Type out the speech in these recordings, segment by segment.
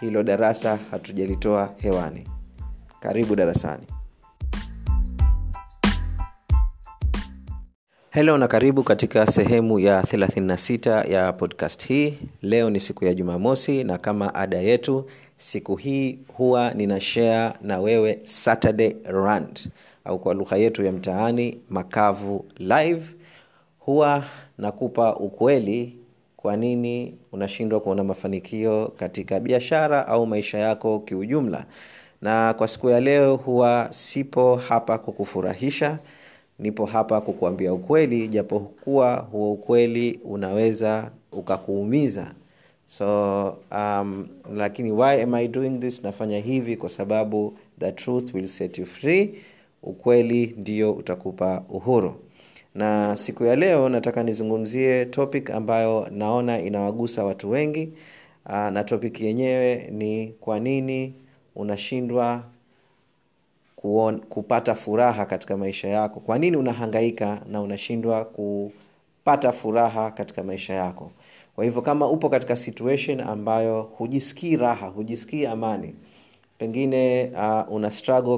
hilo darasa hatujalitoa hewani. Karibu darasani. Helo na karibu katika sehemu ya 36 ya podcast hii. Leo ni siku ya jumamosi na kama ada yetu siku hii huwa nina share na wewe saturday rand au kwa lugha yetu ya mtaani makavu live. Huwa nakupa ukweli kwa nini unashindwa kuona mafanikio katika biashara au maisha yako kiujumla? Na kwa siku ya leo huwa sipo hapa kukufurahisha nipo hapa kukuambia ukweli japokuwa huo ukweli unaweza ukakuumiza. So um, lakini why am i doing this? Nafanya hivi kwa sababu the truth will set you free ukweli ndio utakupa uhuru na siku ya leo nataka nizungumzie topic ambayo naona inawagusa watu wengi. Aa, na topic yenyewe ni kwa nini unashindwa kuon, kupata furaha katika maisha yako? Kwa nini unahangaika na unashindwa kupata furaha katika maisha yako? Kwa hivyo kama upo katika situation ambayo hujisikii raha hujisikii amani pengine uh, una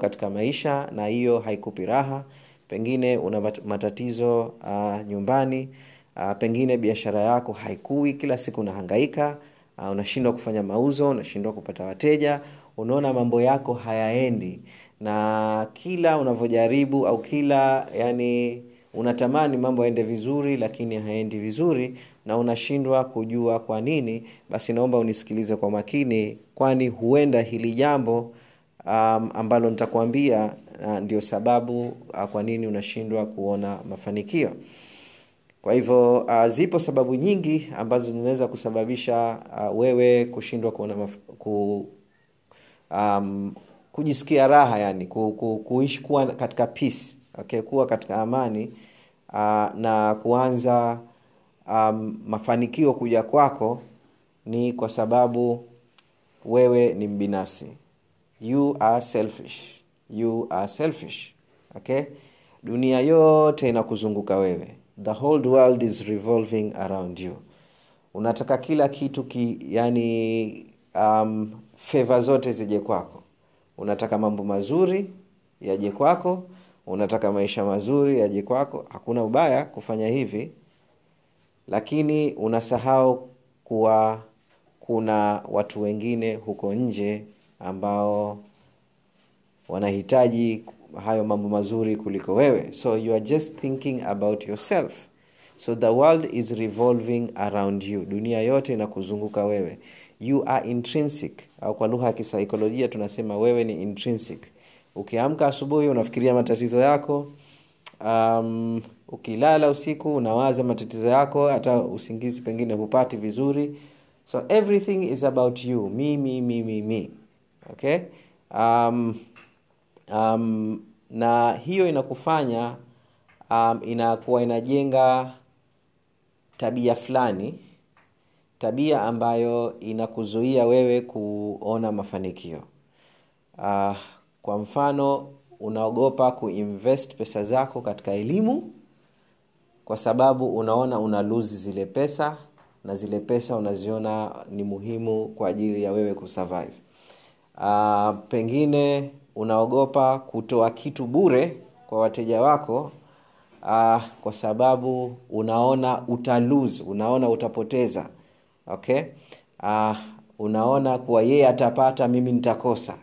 katika maisha na hiyo haikupi raha pengine una matatizo uh, nyumbani uh, pengine biashara yako haikui kila siku unahangaika uh, unashindwa kufanya mauzo unashindwa kupata wateja unaona mambo yako hayaendi. Na kila unavyojaribu au kila yani unatamani mambo yaende vizuri lakini haendi vizuri na unashindwa kujua kwa nini basi naomba unisikilize kwa makini kwani huenda hili jambo um, ambalo nitakuambia uh, ndio sababu uh, kwa nini unashindwa kuona mafanikio. Kwa hivyo uh, zipo sababu nyingi ambazo zinaweza kusababisha uh, wewe kushindwa kuona maf- ku, um, kujisikia raha yani ku, ku, kuishi kuwa katika peace okay, kuwa katika amani uh, na kuanza um, mafanikio kuja kwako ni kwa sababu wewe ni mbinafsi you are selfish. You are selfish. Okay? Dunia yote inakuzunguka wewe. The whole world is revolving around you. Unataka kila kitu ki, yani um, feva zote zije kwako. Unataka mambo mazuri yaje kwako. Unataka maisha mazuri yaje kwako. Hakuna ubaya kufanya hivi. Lakini unasahau kuwa kuna watu wengine huko nje ambao wanahitaji hayo mambo mazuri kuliko wewe. So you are just thinking about yourself. So the world is revolving around you. Dunia yote inakuzunguka wewe. You are intrinsic. Au kwa lugha ya kisaikolojia tunasema wewe ni intrinsic. Ukiamka asubuhi unafikiria matatizo yako. Um, ukilala usiku unawaza matatizo yako hata usingizi pengine hupati vizuri. So everything is about you. Mi mi mi mi me okay? Um, um, na hiyo inakufanya um, inakuwa inajenga tabia fulani tabia ambayo inakuzuia wewe kuona mafanikio. Uh, kwa mfano unaogopa kuinvest pesa zako katika elimu kwa sababu unaona una luzi zile pesa na zile pesa unaziona ni muhimu kwa ajili ya wewe kusurvive uh, pengine unaogopa kutoa kitu bure kwa wateja wako uh, kwa sababu unaona utalose unaona utapoteza okay? Uh, unaona kuwa yeye atapata mimi nitakosa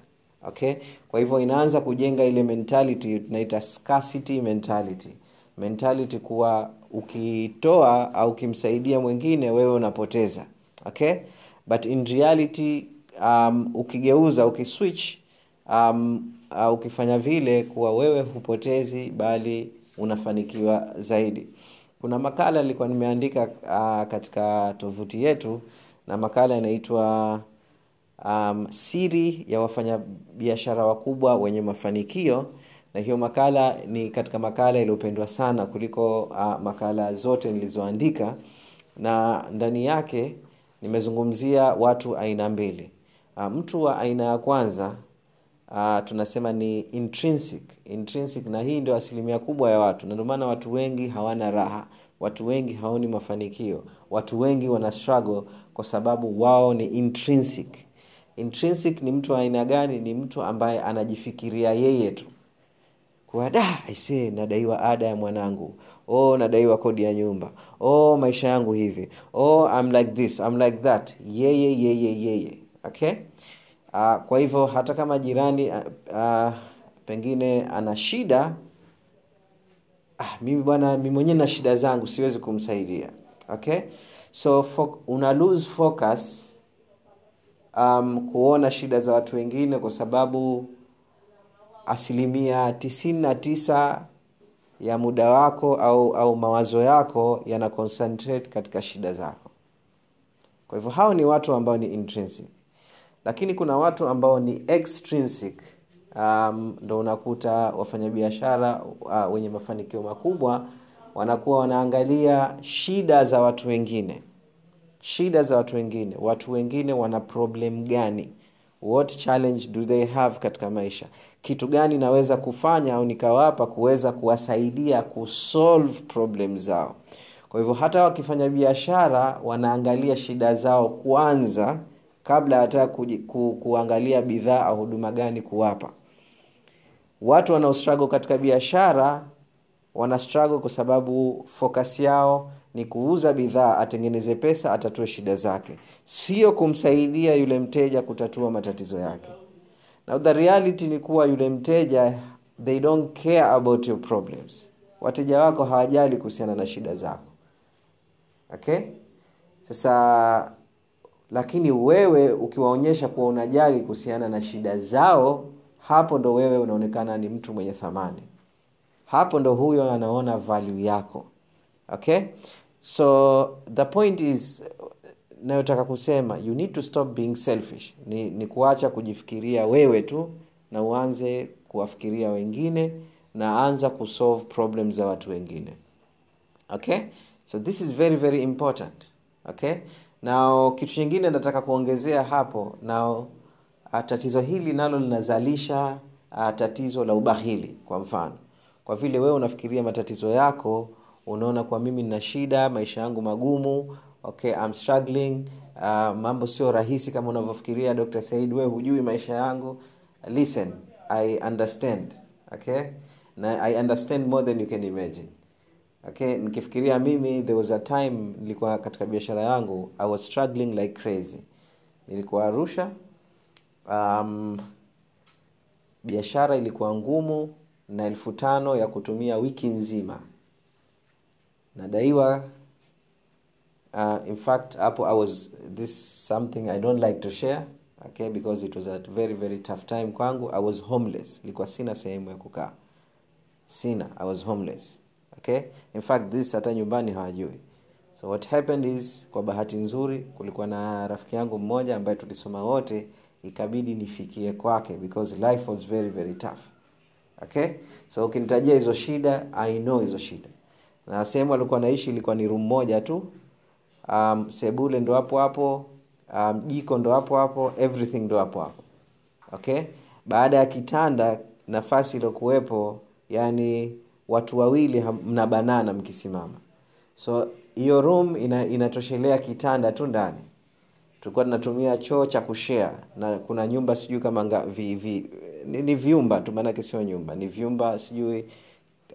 okay? Kwa hivyo inaanza kujenga ile mentality tunaita scarcity mentality. Mentality kuwa ukitoa au ukimsaidia mwingine wewe unapoteza okay? But in reality um, ukigeuza ukiswitch um, uh, ukifanya vile kuwa wewe hupotezi bali unafanikiwa zaidi. Kuna makala nilikuwa nimeandika uh, katika tovuti yetu na makala inaitwa um, siri ya wafanyabiashara wakubwa wenye mafanikio na hiyo makala ni katika makala iliyopendwa sana kuliko uh, makala zote nilizoandika na ndani yake nimezungumzia watu aina mbili uh, mtu wa aina ya kwanza uh, tunasema ni intrinsic. Intrinsic na hii ndio asilimia kubwa ya watu. Na ndio maana watu wengi hawana raha. Watu wengi haoni mafanikio. Watu wengi wana struggle kwa sababu wao ni intrinsic. Intrinsic ni mtu aina gani? Ni mtu ambaye anajifikiria yeye tu. Kuwa da aisee nadaiwa ada ya mwanangu. Oh nadaiwa kodi ya nyumba. Oh maisha yangu hivi. Oh like this I'm like that. Yeye yeye yeye okay? Uh, kwa hivyo hata kama jirani uh, uh, pengine ana shida ah, mimi bwana mi mwenyewe na shida zangu siwezi kumsaidia. Okay? So fo- una lose focus um, kuona shida za watu wengine kwa sababu asilimia tisini na tisa ya muda wako au au mawazo yako yana concentrate katika shida zako. Kwa hivyo hao ni watu ambao ni intrinsic lakini kuna watu ambao ni extrinsic. Um, ndo unakuta wafanyabiashara uh, wenye mafanikio makubwa wanakuwa wanaangalia shida za watu wengine. Shida za watu wengine. Watu wengine wana problem gani? What challenge do they have katika maisha? Kitu gani naweza kufanya au nikawapa kuweza kuwasaidia kusolve problem zao? Kwa hivyo hata wakifanya biashara wanaangalia shida zao kwanza kabla hata ku, kuangalia bidhaa au huduma gani kuwapa. Watu wanao katika biashara wana kwa sababu focus yao ni kuuza bidhaa atengeneze pesa atatue shida zake. Sio kumsaidia yule mteja kutatua matatizo yake. Now the reality ni kuwa yule mteja they don't care about your problems. Wateja wako hawajali kuhusiana na shida zako. Okay? Sasa lakini wewe ukiwaonyesha kuwa unajali kuhusiana na shida zao hapo ndo wewe unaonekana ni mtu mwenye thamani. Hapo ndo huyo anaona value yako. Okay? So the point is nayotaka kusema you need to stop being selfish. Ni, ni kuacha kujifikiria wewe tu na uanze kuwafikiria wengine na anza kusolve problem za watu wengine. Okay? So this is very very important. Okay na kitu kingine nataka kuongezea hapo na tatizo hili nalo linazalisha uh, tatizo la ubahili kwa mfano. Kwa vile wewe unafikiria matatizo yako unaona kwa mimi nina shida maisha yangu magumu okay I'm struggling uh, mambo sio rahisi kama unavyofikiria dr said wewe hujui maisha yangu. Listen i understand okay? Na i understand more than you can imagine okay nikifikiria mimi there was a time nilikuwa katika biashara yangu i was struggling like crazy. Nilikuwa arusha um, biashara ilikuwa ngumu na elfu tano ya kutumia wiki nzima. Nadaiwa uh, in fact hapo i was this something i don't like to share okay because it was a very very tough time kwangu. I was homeless. Ilikuwa sina sehemu ya kukaa. Sina. I was homeless okay? In fact this hata nyumbani hawajui. So what happened is kwa bahati nzuri kulikuwa na rafiki yangu mmoja ambaye tulisoma wote ikabidi nifikie kwake because life was very very tough. Okay? So ukinitajia hizo shida i know hizo shida. Na sehemu alikuwa naishi ilikuwa ni room moja tu. Um, sebule ndo hapo hapo um, jiko ndo hapo hapo everything ndo hapo hapo. Okay? Baada ya kitanda nafasi iliokuwepo yani watu wawili mnabanana mkisimama. So hiyo room ina, inatoshelea kitanda tu ndani. Tulikuwa tunatumia choo cha kushea na kuna nyumba sijui kama nga, vi, vi, ni, ni vyumba tu maanake sio nyumba ni vyumba sijui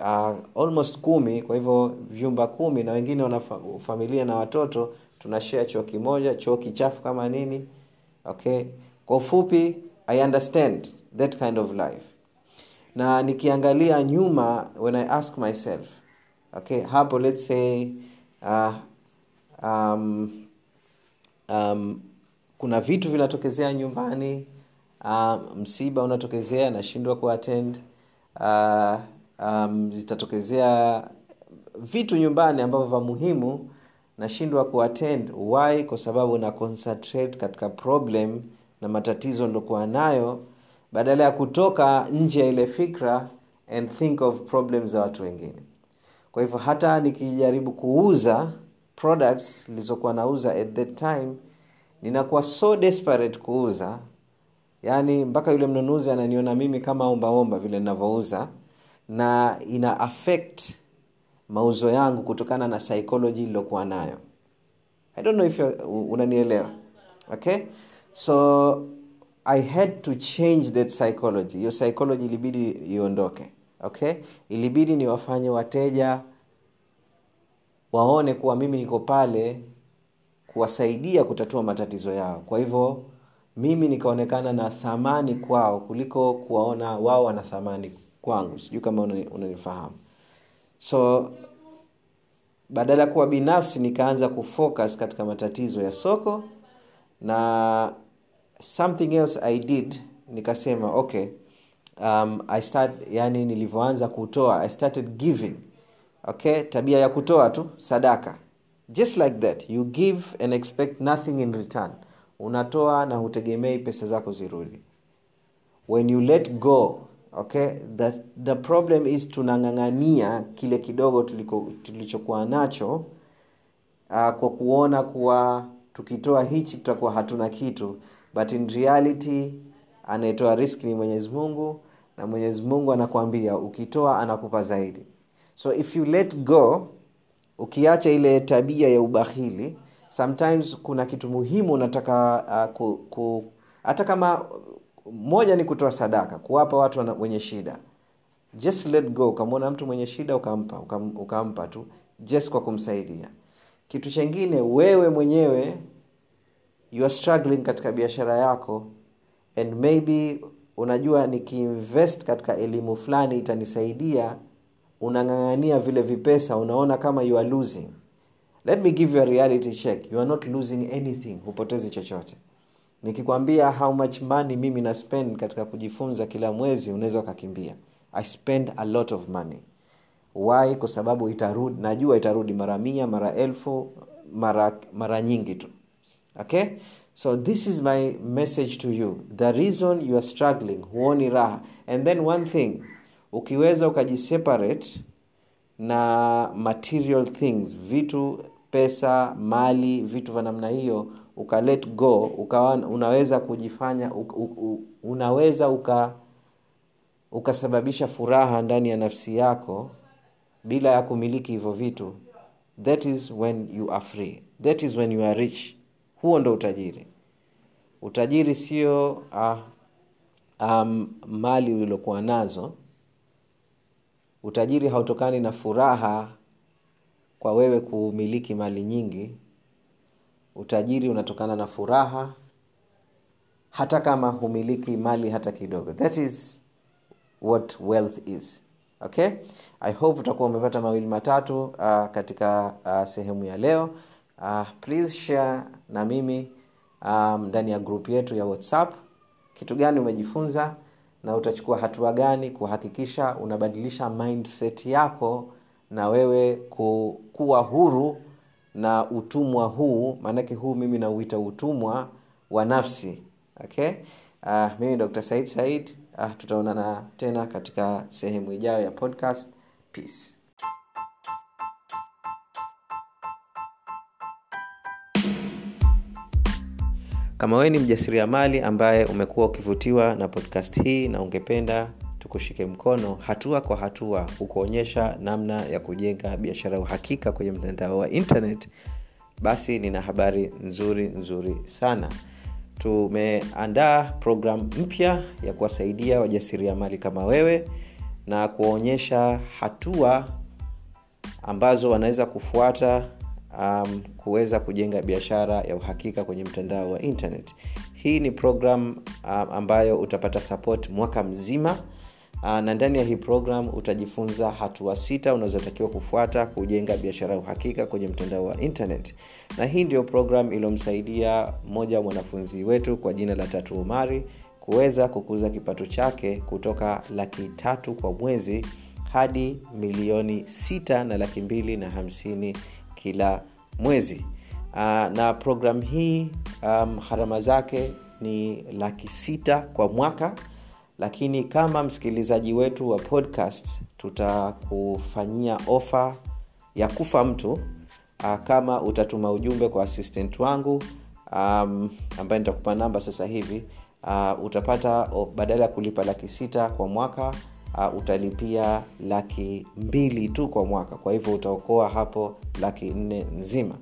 uh, almost kumi kwa hivyo vyumba kumi na wengine wana familia na watoto tunashea choo kimoja choo kichafu kama nini okay? Kwa ufupi i understand that kind of life na nikiangalia nyuma when i ask myself okay hapo let's say uh, um, um, kuna vitu vinatokezea nyumbani uh, msiba unatokezea nashindwa kuattend uh, um, zitatokezea vitu nyumbani ambavyo vya muhimu nashindwa kuattend. Why? Kwa sababu na concentrate katika problem na matatizo nilokuwa nayo badala ya kutoka nje ya ile fikra and think of problems za watu wengine. Kwa hivyo hata nikijaribu kuuza products nilizokuwa nauza at that time ninakuwa so desperate kuuza. Yaani mpaka yule mnunuzi ananiona mimi kama ombaomba vile ninavyouza na ina affect mauzo yangu kutokana na psychology iliyokuwa nayo. I don't know if unanielewa? Okay? So i had to change that psychology. Hiyo psychology ilibidi iondoke okay? Ilibidi niwafanye wateja waone kuwa mimi niko pale kuwasaidia kutatua matatizo yao. Kwa hivyo mimi nikaonekana na thamani kwao kuliko kuwaona wao wana thamani kwangu. Sijui kama unanifahamu. So badala ya kuwa binafsi nikaanza kufocus katika matatizo ya soko na something else i did nikasema okay um, i start yani nilivyoanza kutoa i started giving okay tabia ya kutoa tu sadaka. Just like that you give and expect nothing in return. Unatoa na hutegemei pesa zako zirudi. When you let go okay the, the problem is tunang'ang'ania kile kidogo tulichokuwa nacho uh, kwa kuona kuwa tukitoa hichi tutakuwa hatuna kitu but in reality anayetoa riski ni mwenyezi mungu na mwenyezi mungu anakuambia ukitoa anakupa zaidi. So if you let go ukiacha ile tabia ya ubahili sometimes kuna kitu muhimu unataka uh, hata kama moja ni kutoa sadaka kuwapa watu wenye shida just let go. Ukamwona mtu mwenye shida ukampa ukam, ukampa tu just kwa kumsaidia. Kitu chengine wewe mwenyewe you are struggling katika biashara yako and maybe unajua nikiinvest katika elimu fulani itanisaidia unang'ang'ania vile vipesa unaona kama you are losing. Let me give you a reality check. You are not losing anything hupotezi chochote. Nikikwambia how much money mimi na spend katika kujifunza kila mwezi unaweza ukakimbia. I spend a lot of money. Why? Kwa sababu itarudi najua itarudi mara mia mara elfu mara mara nyingi tu okay? So this is my message to you. The reason you are struggling huoni raha. And then one thing ukiweza ukajiseparate na material things vitu pesa mali vitu vya namna hiyo uka let go ukawa unaweza kujifanya u, u, u, unaweza uka ukasababisha furaha ndani ya nafsi yako bila ya kumiliki hivyo vitu. That is when you are free. That is when you are rich huo ndo utajiri. Utajiri sio ah, um, mali ulilokuwa nazo. Utajiri hautokani na furaha kwa wewe kumiliki mali nyingi. Utajiri unatokana na furaha hata kama humiliki mali hata kidogo. That is what wealth is. Okay? I hope utakuwa umepata mawili matatu uh, katika uh, sehemu ya leo uh, please share na mimi um, ndani ya group yetu ya whatsapp. Kitu gani umejifunza na utachukua hatua gani kuhakikisha unabadilisha mindset yako na wewe ku, kuwa huru na utumwa huu maanake huu mimi nauita utumwa wa nafsi. Okay? Uh, mimi dr said said. Uh, tutaonana tena katika sehemu ijayo ya podcast. Peace kama wewe ni mjasiriamali ambaye umekuwa ukivutiwa na podcast hii na ungependa tukushike mkono hatua kwa hatua kukuonyesha namna ya kujenga biashara ya uhakika kwenye mtandao wa internet basi nina habari nzuri nzuri sana. Tumeandaa programu mpya ya kuwasaidia wajasiriamali kama wewe na kuwaonyesha hatua ambazo wanaweza kufuata um, kuweza kujenga biashara ya uhakika kwenye mtandao wa internet. Hii ni program um, ambayo utapata support mwaka mzima. Uh, na ndani ya hii program utajifunza hatua sita unazotakiwa kufuata kujenga biashara ya uhakika kwenye mtandao wa internet. Na hii ndio program iliyomsaidia mmoja wa mwanafunzi wetu kwa jina la tatu umari kuweza kukuza kipato chake kutoka laki tatu kwa mwezi hadi milioni sita na laki mbili na hamsini kila mwezi. Uh, na program hii um, harama zake ni laki sita kwa mwaka lakini kama msikilizaji wetu wa podcast tutakufanyia ofa ya kufa mtu uh, kama utatuma ujumbe kwa assistant wangu um, ambaye nitakupa namba sasa hivi uh, utapata badala ya kulipa laki sita kwa mwaka uh, utalipia laki mbili tu kwa mwaka. Kwa hivyo utaokoa hapo laki nne nzima.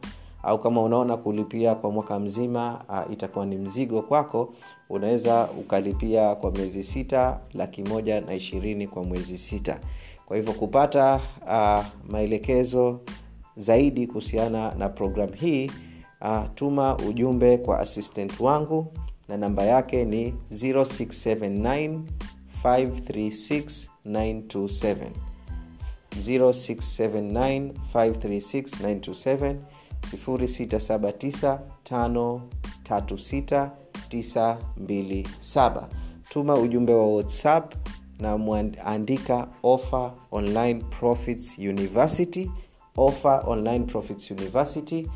Au kama unaona kulipia kwa mwaka mzima uh, itakuwa ni mzigo kwako unaweza ukalipia kwa miezi sita laki moja na ishirini kwa mwezi sita. Kwa hivyo kupata uh, maelekezo zaidi kuhusiana na program hii uh, tuma ujumbe kwa assistant wangu na namba yake ni 0679 536 927 0679 536 0679536927 tuma ujumbe wa whatsapp na mwandika offer online profits university. Offer online profits university.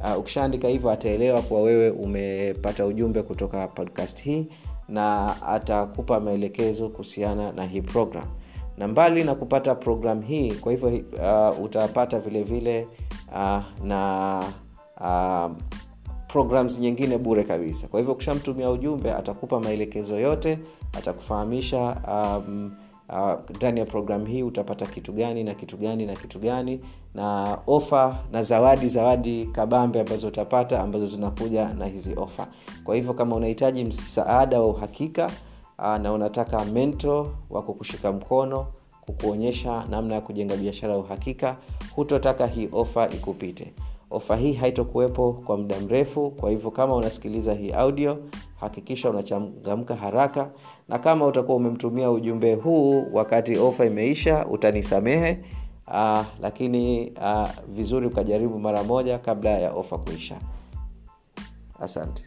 Uh, ukishaandika hivyo ataelewa kuwa wewe umepata ujumbe kutoka podcast hii na atakupa maelekezo kuhusiana na hii program. Na mbali na kupata program hii kwa hivyo uh, utapata vile vile uh, na uh, programs nyingine bure kabisa. Kwa hivyo ukishamtumia ujumbe atakupa maelekezo yote atakufahamisha um, ndani uh, ya programu hii utapata kitu gani na kitu gani na kitu gani. Na ofa na zawadi zawadi kabambe ambazo utapata ambazo zinakuja na hizi ofa. Kwa hivyo kama unahitaji msaada wa uhakika uh, na unataka mento wa kukushika mkono kukuonyesha namna ya kujenga biashara ya uhakika hutotaka hii ofa ikupite ofa hii haitokuwepo kwa muda mrefu kwa hivyo kama unasikiliza hii audio hakikisha unachangamka haraka na kama utakuwa umemtumia ujumbe huu wakati ofa imeisha utanisamehe uh, lakini uh, vizuri ukajaribu mara moja kabla ya ofa kuisha. Asante